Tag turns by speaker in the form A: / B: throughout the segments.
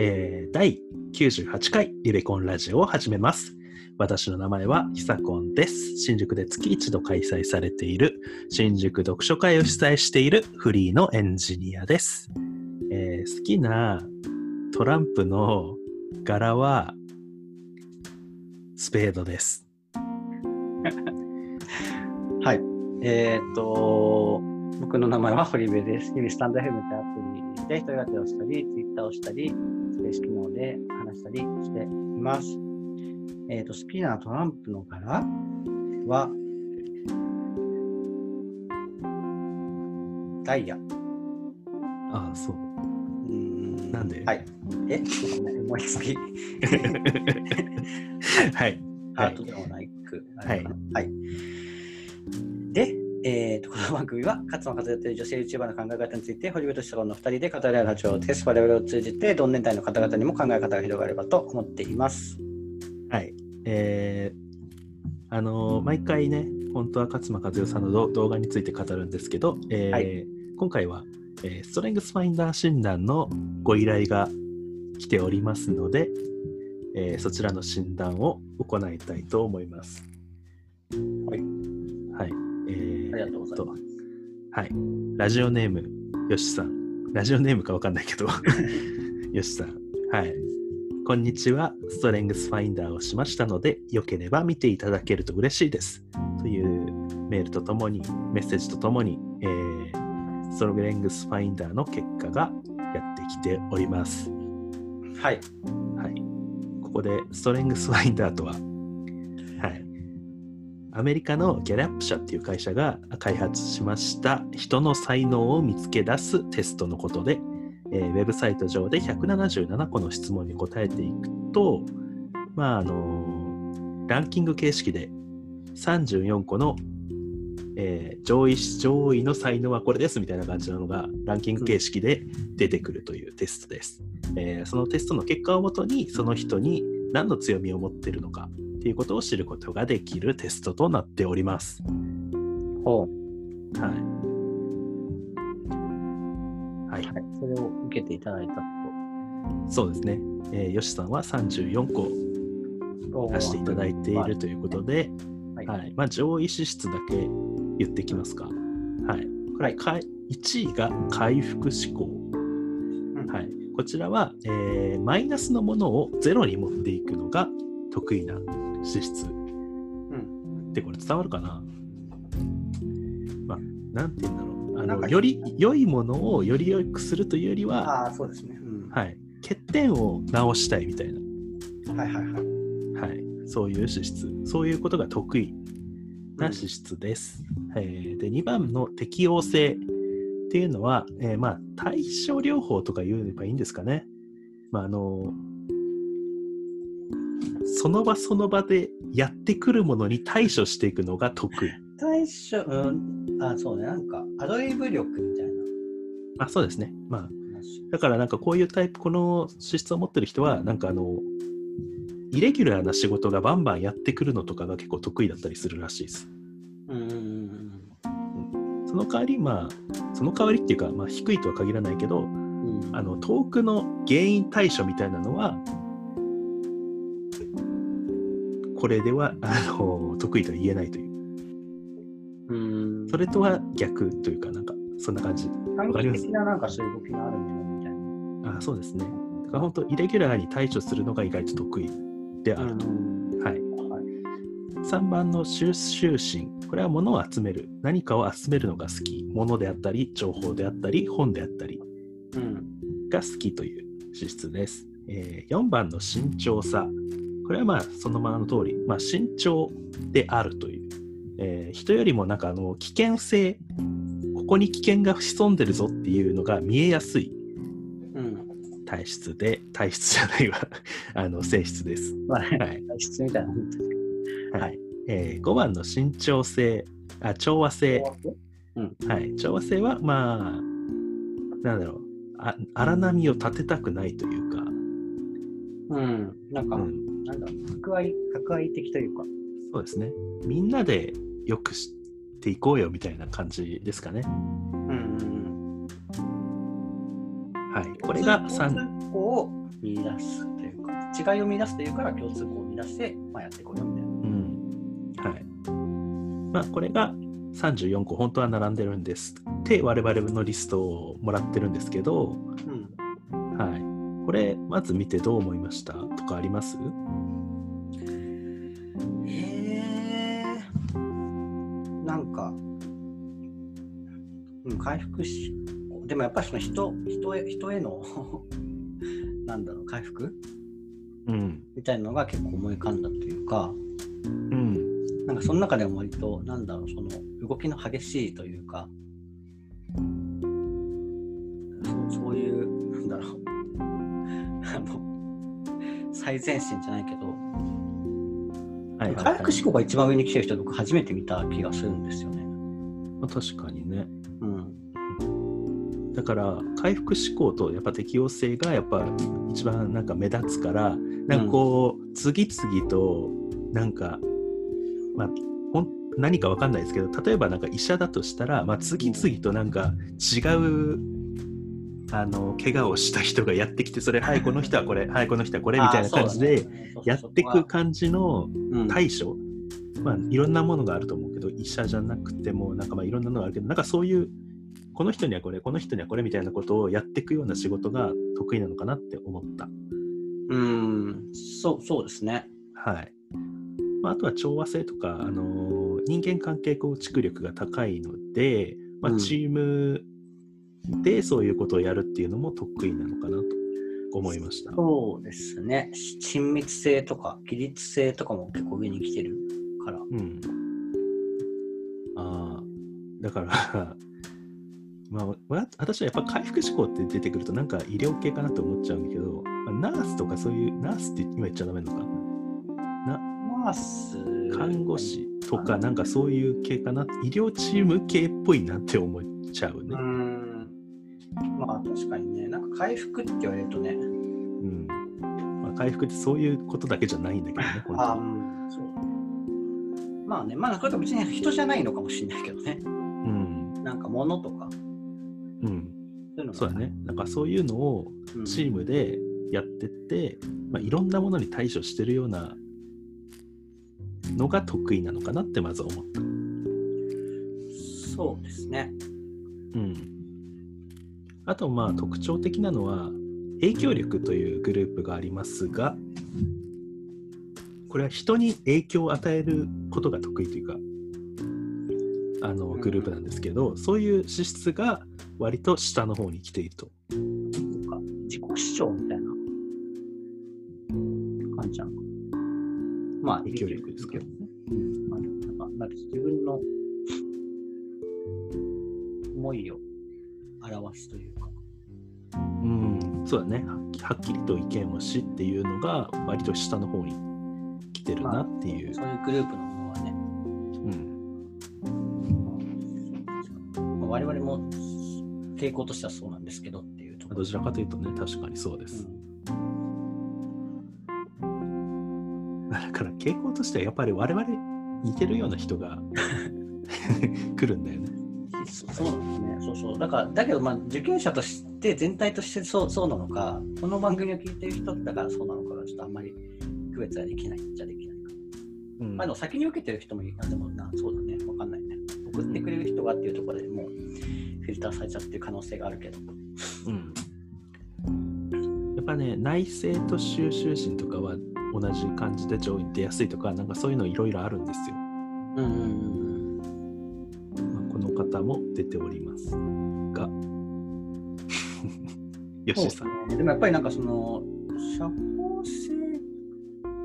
A: えー第98回リベコンラジオを始めます。私の名前はひさこんです。新宿で月一度開催されている新宿読書会を主催しているフリーのエンジニアです。えー好きなトランプの柄はスペードです。
B: はい。えーっと、僕の名前は堀部です。日々スタンド FM ってアプリで一人当てをしたり、ツイッターをしたり、スペース機能で話したりしています。えーっと、好きなトランプの柄は、ダイヤ。う
A: ああ、そう。
B: ーん
A: なんで？
B: はい。え？思 いつき。
A: はい。
B: ハートでもないく。
A: はい
B: はい。で、えーと、この番組は、勝間和代という女性 YouTuber の考え方について、堀部としたの2人で語り合うラジオです。我々を通じて、同年代の方々にも考え方が広がればと思っています。
A: はい。えーあのー毎回ね、本当は勝間和代さんのど動画について語るんですけど、えー
B: はい
A: 今回は、えーストレングスファインダー診断のご依頼が来ておりますので、えーそちらの診断を行いたいと思います。
B: りがとうございます。
A: はい。ラジオネーム、よしさん。ラジオネームかわかんないけど、よしさん。はい。こんにちは。ストレングスファインダーをしましたので、よければ見ていただけると嬉しいです。というメールとともに、メッセージとともに、えーストレングスファインダーの結果がやってきております。
B: はい。
A: はい。ここで、ストレングスファインダーとは、はい。アメリカのギャラップ社っていう会社が開発しました人の才能を見つけ出すテストのことで、えーウェブサイト上で177個の質問に答えていくと、まああのランキング形式で34個の、えー上位上位の才能はこれですみたいな感じなのがランキング形式で出てくるというテストです。えーそのテストの結果をもとにその人に何の強みを持ってるのかっていうことを知ることができるテストとなっております。
B: ほ
A: はい。はい。
B: う。はい。それを受けていただいた
A: そうですね。えー、よしさんは34個
B: と。
A: 出していただいているということで、
B: はい。
A: はい。まあ、上位資質だけ言ってきますか。はい。これ、か1位が回復思考。
B: うん
A: はい。こちらは、えーマイナスのものをゼロに持っていくのが得意な資質。
B: うん。
A: ってこれ伝わるかな？まあ、なんて言うんだろう。あのより良いものをより良くするというよりは、
B: ああ、そうですね。うん。
A: はい、欠点を直したいみたいな、
B: はいはいはい。
A: はい、そういう資質、そういうことが得意な資質です。えーで2番の適応性っていうのは、えーまあ、対症療法とか言えばいいんですかね。まあ、あのその場その場でやってくるものに対処していくのが得意。
B: 最初、うん。あそうね。なんか、アドリブ力みたいな
A: あそうですね。まあ、
B: 話。
A: だからなんかこういうタイプ、この資質を持ってる人は、なんかあの、イレギュラーな仕事がバンバンやってくるのとかが結構得意だったりするらしいです。
B: うんうんうん
A: その代わり、まあ、その代わりっていうか、まあ、低いとは限らないけど、
B: うん。うん
A: あの、遠くの原因対処みたいなのは、これでは、あの、得意とは言えないという。
B: うん。
A: それとは逆というか、なんか、そんな感じ。
B: 短期的ななんかそういう動きがあるんじゃないみたいな。
A: あそうですね。だから本当、イレギュラーに対処するのが意外と得意であると。
B: ん
A: はい。
B: はい。
A: 3番の収集心。これは物を集める。何かを集めるのが好き。物であったり、情報であったり、本であったり
B: うん。
A: が好きという資質です。えー4番の慎重さ。これはまあそのままの通り、まあ、慎重であるという。えー人よりもなんかあの危険性、ここに危険が潜んでるぞっていうのが見えやすい
B: うん。
A: 体質で、体質じゃないわ、あの性質です。
B: まあ、
A: はい。
B: 体質みたいな。
A: はいえー5番の慎重性、あ調和性。はい、調和性は、まあ、なんだろう、あ荒波を立てたくないというか、
B: うん。なんか、
A: うん、
B: なんだ博愛、博愛的というか。
A: そうですね。みんなでよくしていこうよみたいな感じですかね。
B: うんうん
A: はい、これが3、
B: こを見出すというか、違いを見出すというから共通項を見出して、まあ、やっていこうよみたいな。
A: うん。はい。まあ、これが34個本当は並んでるんですって我々のリストをもらってるんですけど、
B: うん
A: はい。これ、まず見てどう思いました？とかあります？
B: えー、なんか、うん、回復し、でもやっぱりその人人へ人への なんだろう、回復？
A: うん。
B: みたいなのが結構思い浮かんだというか、
A: うん。
B: なんかその中でも割と、なんだろう、その動きの激しいというか、そうそういう、最前線じゃないけど、
A: はいはい、
B: 回復
A: はい
B: 思考が一番上に来てる人、僕初めて見た気がするんですよね。
A: まあ確かにね。
B: うん。
A: だから回復思考とやっぱ適応性がやっぱ一番なんか目立つからなんかこう次々となんか、まあほん何かわかんないですけど例えばなんか医者だとしたら、まあ、次々となんか違うあの怪我をした人がやってきてそれ はいこの人はこれはいこの人はこれみたいな感じでやっていく感じの
B: うん。
A: 対処、まあいろんなものがあると思うけど医者じゃなくてもなんかまあいろんなのがあるけどなんかそういうこの人にはこれこの人にはこれみたいなことをやっていくような仕事が得意なのかなって思った。
B: うん、そうそうですね。
A: はい。まあ、あとは調和性とか、あのー人間関係構築力が高いので、まあ、
B: うん。
A: チームでそういうことをやるっていうのも得意なのかなと思いました。
B: そうですね。親密性とか、規律性とかも結構上に来てるから。
A: うん。ああ、だから、まあ、わ私はやっぱ回復志向って出てくるとなんか医療系かなと思っちゃうんだけど、まあナースとかそういう、ナースって今言っちゃダメなのか？
B: ナース。
A: 看護師とかなんかそういう系かな？医療チーム系っぽいなって思っちゃう
B: う
A: ね。
B: ん。まあ確かにね、なんか回復って言われるとね、
A: うん。まあ、回復ってそういうことだけじゃないんだけどね、本
B: あ
A: 当に。
B: うん、そう。まあね、まあこれが別に人じゃないのかもしれないけどね。
A: うん。
B: なんか物とか、
A: うん。
B: そう
A: そうだね。なんかそういうのを
B: うん
A: チームでやってって、まあ、いろんなものに対処してるようなのが得意なのかなってまず思った。
B: そうですね。
A: うん。あとまあ特徴的なのは影響力というグループがありますがこれは人に影響を与えることが得意というかあのグループなんですけど、そういう資質が割と下の方に来ていると。
B: 自己主張みたいな感じなのか。まあ、
A: 影響力ですか？
B: 影響力ねうん。まあ、なんか自分の思いを表すというか。
A: うん、そうだねはっき。りと意見をしっていうのが割と下の方に来てるなっていう。
B: そういうグループのものはね、
A: うん、
B: まあ、我々も傾向としてはそうなんですけどっていうと。
A: どちらかというとね、確かにそうです。だから傾向としてはやっぱり我々似てるような人が 来るんだよね。
B: うんそそうなんですね。そうそう。だから、だけど、まあ、受験者として、全体としてそうそうなのか、この番組を聞いてる人だからそうなのかが、ちょっとあんまり区別はできないっちゃできないか
A: うん
B: まあ、でも先に受けてる人もいるでもな、そうだね、わかんないね。送ってくれる人がっていうところでもうフィルターされちゃってる可能性があるけど。
A: うんやっぱね、内政と収集心とかは同じ感じで上位に出やすいとか、なんかそういうのいろいろあるんですよ。
B: うん
A: 方も出ておりますが、よしさん。
B: ですねでもやっぱりなんかその、社交性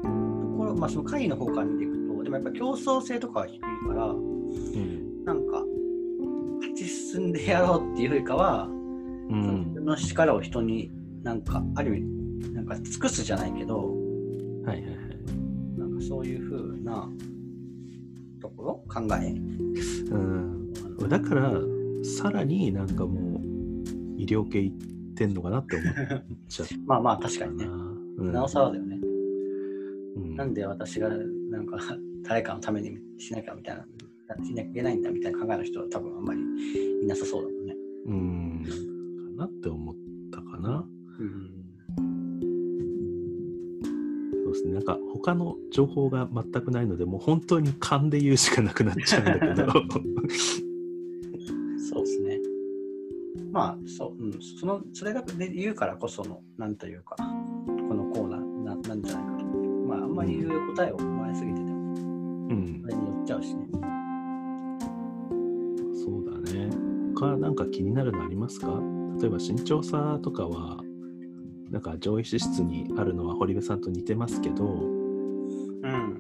B: ところ、まあその会の方から見ていくと、でもやっぱ競争性とかは低いから、
A: うん
B: なんか、勝ち進んでやろうっていうよりかは、
A: うん
B: 自分の力を人になんか、ある意味、なんか尽くすじゃないけど、
A: はいはいはい。
B: なんかそういうふうなところ、考え。
A: うん、だから、さらになんかもう、医療系行ってんのかなって思っちゃっ
B: まあまあ確か
A: た
B: にね。
A: な。うん
B: なおさらだよね。
A: うん
B: なんで私がなんか誰かのためにしなきゃみたいな、しなきゃいけないんだみたいな考えの人は多分あんまりいなさそうだもんね。
A: うん、かなって思ったかな。
B: うん。
A: ですね。なんか他の情報が全くないので、もう本当に勘で言うしかなくなっちゃうんだけど。
B: まあ、そう、うん、その、それがで言うからこその、なんというか、このコーナーななんじゃないかと。まあ、あんまり言う答えを前すぎてても、
A: うん
B: あ。れによっちゃうしね。
A: そうだね。他なんか気になるのありますか？例えば身長差とかは、なんか上位脂質にあるのは堀部さんと似てますけど、
B: うん。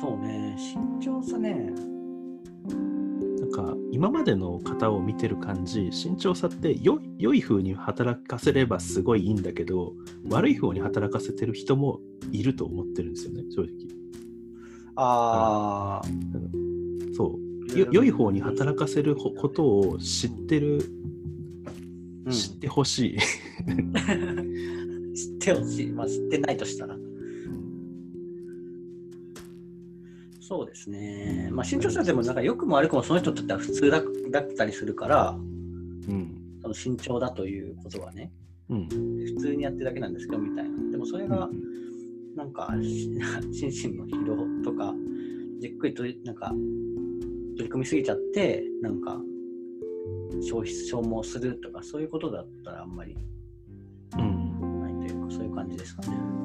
B: そうね、身長差ね。
A: か今までの方を見てる感じ、身長差って良い良い風に働かせればすごいいいんだけど、悪い風に働かせてる人もいると思ってるんですよね、正直。
B: ああ、
A: そう。よ良い方に働かせるほことを知ってる、
B: うん、
A: 知ってほしい。
B: 知ってほしい。まあ、知ってないとしたら。そうですね。まあ、身長差でもなんか良くも悪くもその人にとっては普通だだったりするから、
A: うん。
B: その身長だということはね、
A: うん。
B: 普通にやってるだけなんですけどみたいな。でもそれが、なんか、し 心身の疲労とか、じっくりとなんか、取り組みすぎちゃって、なんか、消費、消耗するとか、そういうことだったらあんまり
A: うん。
B: ないというか、そういう感じですかね。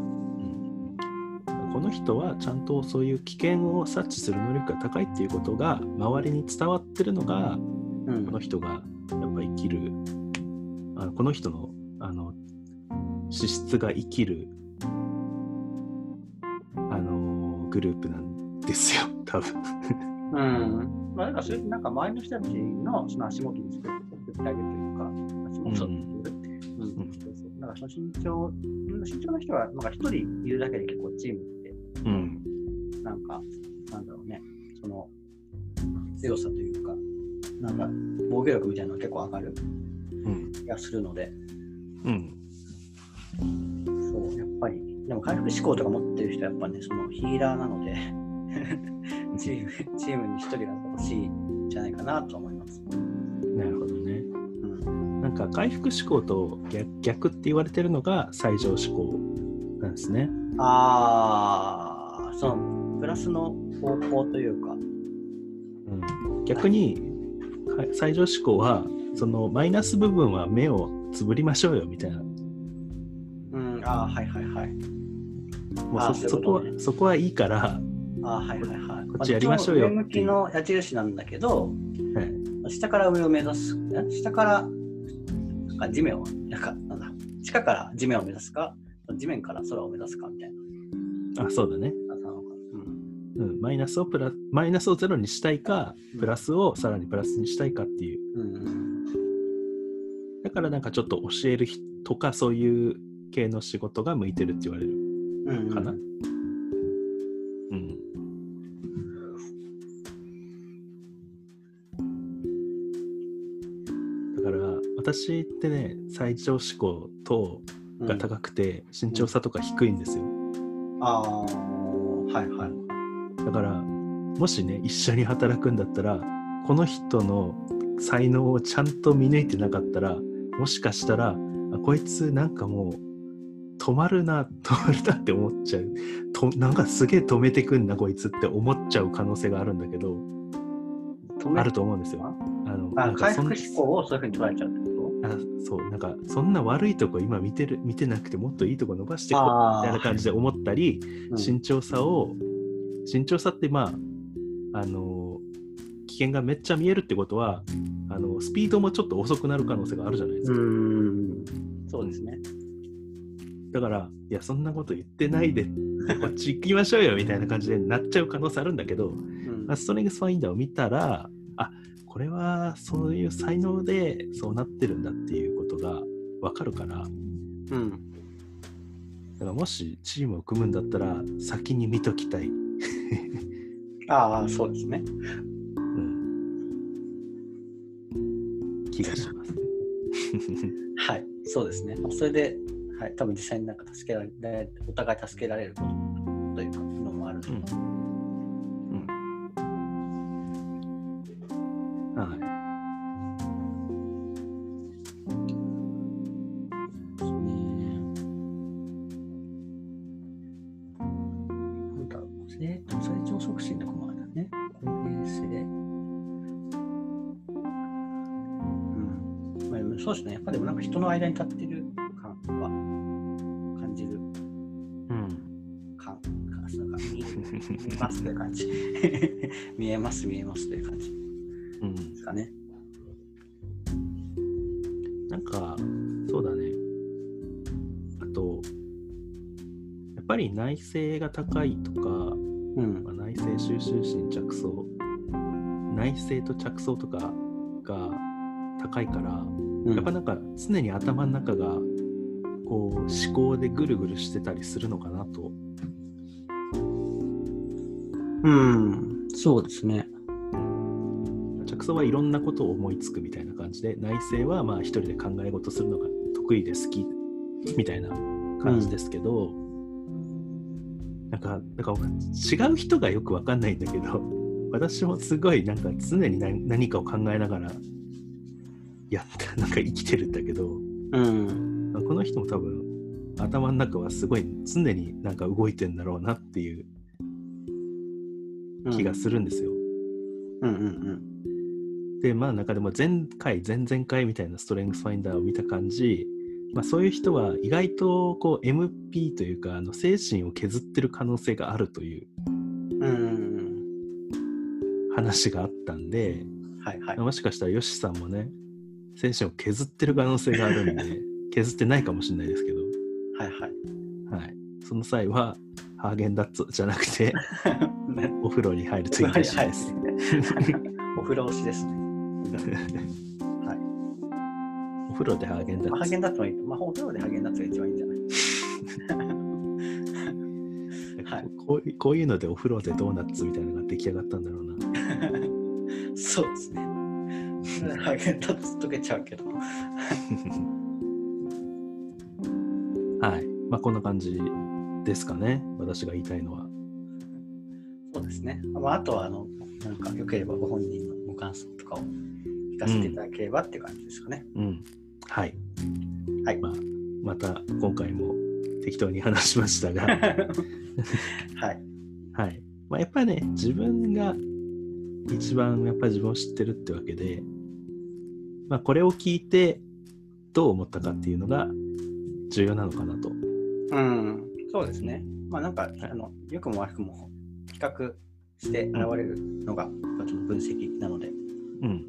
A: この人はちゃんとそういう危険を察知する能力が高いっていうことが周りに伝わってるのが
B: うん
A: この人がやっぱ生きるあのこの人のあの資質が生きるあのグループなんですよ 多分
B: うん。まあ、だからそれなんか周りの人たちのその足元に作ってあげるというか、足元に作る。うん。
A: うん
B: そうそう。だからその身長、身長の人は、なんか一人いるだけで結構チーム
A: うん。
B: なんか、なんだろうね、その強さというか、なんか防御力みたいなのが結構上がる
A: うん。
B: 気がするので、
A: うん。
B: そう、やっぱり、でも回復志向とか持ってる人はやっぱね、そのヒーラーなので、チームチームに一人が欲しいんじゃないかなと思います。
A: なるほどね。
B: うん。
A: なんか回復思考と逆逆って言われてるのが最上思考なんですね。
B: ああ、そのプラスの方法というか、
A: うん。逆にか最上思考はそのマイナス部分は目をつぶりましょうよみたいな。
B: うん、ああ、はいはいはい。
A: もうそそうこは
B: そことね。
A: そこはいいから、
B: ああ、はいはいはい。
A: こっちやりましょうよ
B: 上向きの矢印なんだけど、
A: はい、
B: 下から上を目指す。え下からなんか地面を、なんか、なんだ、地下から地面を目指すか、地面から空を目指すかみたいな。
A: あそうだね、
B: うん
A: うん、マイナスをプラマイナスをゼロにしたいか
B: うん。
A: プラスをさらにプラスにしたいかっていう。
B: うん
A: だからなんかちょっと教える人とかそういう系の仕事が向いてるって言われる。
B: うんうん。
A: かなうん。だから私ってね最上志向と
B: うん
A: が高くて身長差とか低いんですよ。
B: ああ、はいはい。
A: だからもしね一緒に働くんだったらこの人の才能をちゃんと見抜いてなかったらもしかしたらあこいつなんかもう止まるな止まるなって思っちゃう。となんかすげえ止めてくんなこいつって思っちゃう可能性があるんだけどあると思うんですよ。あのな
B: あ回復思考をそういうふうに捉えちゃうってこ
A: あそうなんかそんな悪いとこ今見てる見てなくてもっといいとこ伸ばしてこうみたいな感じで思ったり、
B: と、
A: 身長差を身長差ってまああの危険がめっちゃ見えるってことはあのスピードもちょっと遅くなる可能性があるじゃないですか、
B: そうですね。
A: だからいやそんなこと言ってないでこっち行きましょうよみたいな感じでなっちゃう可能性あるんだけど、
B: うん。
A: まあストレングスファインダーを見たらあこれはそういう才能でそうなってるんだっていうことが分かるからだ
B: うん、
A: からもしチームを組むんだったら先に見ときたい、
B: ああ、そうですね。
A: うん、気がします。
B: はい、そうですね。それで、はい、多分実際になんか助けられる、お互い助けられることというか、のもあると思う。
A: うん
B: 間に立ってる感は感じる
A: うん。
B: 感。なんか見見えますという感じ。見えます、見えますという感じ
A: うん
B: で。すかね。
A: なんか、そうだね。あと、やっぱり内政が高いとか、
B: うん
A: ま。あ、内政収集心着想、内政と着想とかが高いから、やっぱなんか常に頭の中がこう思考でぐるぐるしてたりするのかなと。
B: うん。そうですね。
A: 着想はいろんなことを思いつくみたいな感じで、内政はまあ一人で考え事するのが得意で好きみたいな感じですけど、なんか、なんか違う人がよくわかんないんだけど、私もすごいなんか常に何何かを考えながらやった、なんか生きてるんだけど、
B: うん。
A: この人も多分頭の中はすごい常になんか動いてんだろうなっていう気がするんですよ。
B: うんうん
A: でまあ中でも前回前々回みたいなストレングスファインダーを見た感じ、まあ、そういう人は意外とこう MP というかあの精神を削ってる可能性があるという。話があったんで
B: はいはい。
A: もしかしたらヨシさんもね精神を削ってる可能性があるんで 削ってないかもしれないですけど、
B: はいはい。
A: はい、その際はハーゲンダッツじゃなくて
B: ね
A: お風呂に入るといいらしいです。
B: お風呂推しですね。はい。
A: お風呂でハーゲンダ
B: まあ、ハー
A: ッツ
B: ゲンダッツもいいと。まあ、お風呂でハーゲンダッツが一番いいんじゃない？はい
A: こういこういうのでお風呂でドーナツみたいなのが出来上がったんだろうな。
B: そうですね。ハーゲンダッツ溶けちゃうけど。
A: はい。まあこんな感じですかね。私が言いたいのは。
B: そうですね。まあ、あとは、あの、なんか、よければご本人のご感想とかを聞かせていただければっていう感じですかね。
A: うん。はい。
B: はい
A: まあ、また今回も適当に話しましたが、
B: はい。
A: はい。まあ、やっぱりね、自分が一番やっぱり自分を知ってるってわけで、まあ、これを聞いてどう思ったかっていうのが重要なのかなと。
B: うん。そうですね。まあ、なんか、あの、良くも悪くも比較して現れるのが一つの分析なので、
A: うん。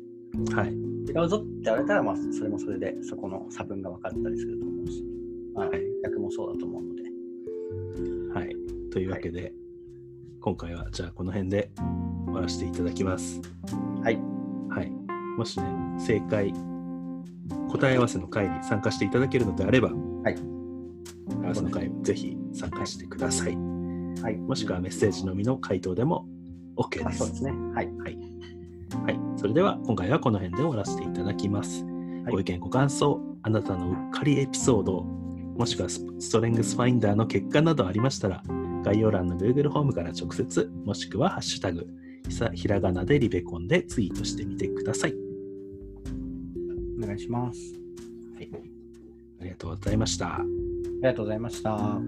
A: はい。
B: 違うぞって言われたら、まあ、それもそれでそこの差分が分かったりすると思うし、まあ
A: はい、
B: 逆もそうだと思うので、
A: はい。というわけで、今回はじゃあこの辺で終わらせていただきます。
B: はい。
A: はい。もしね、正解、答え合わせの会に参加していただけるのであれば、
B: はい。
A: 合わせの会ぜひ参加してください。
B: はい。
A: もしくはメッセージのみの回答でも OK です。
B: あそうですね。はい。
A: はい。はい。それでは今回はこの辺で終わらせていただきます。
B: はい
A: ご意見、ご感想、あなたのうっかりエピソード、もしくはスストレングスファインダーの結果などありましたら、概要欄の Google ホームから直接、もしくはハッシュタグ、ひらがなでリベコンでツイートしてみてください。
B: お願いします。
A: はい。ありがとうございました。
B: ありがとうございました。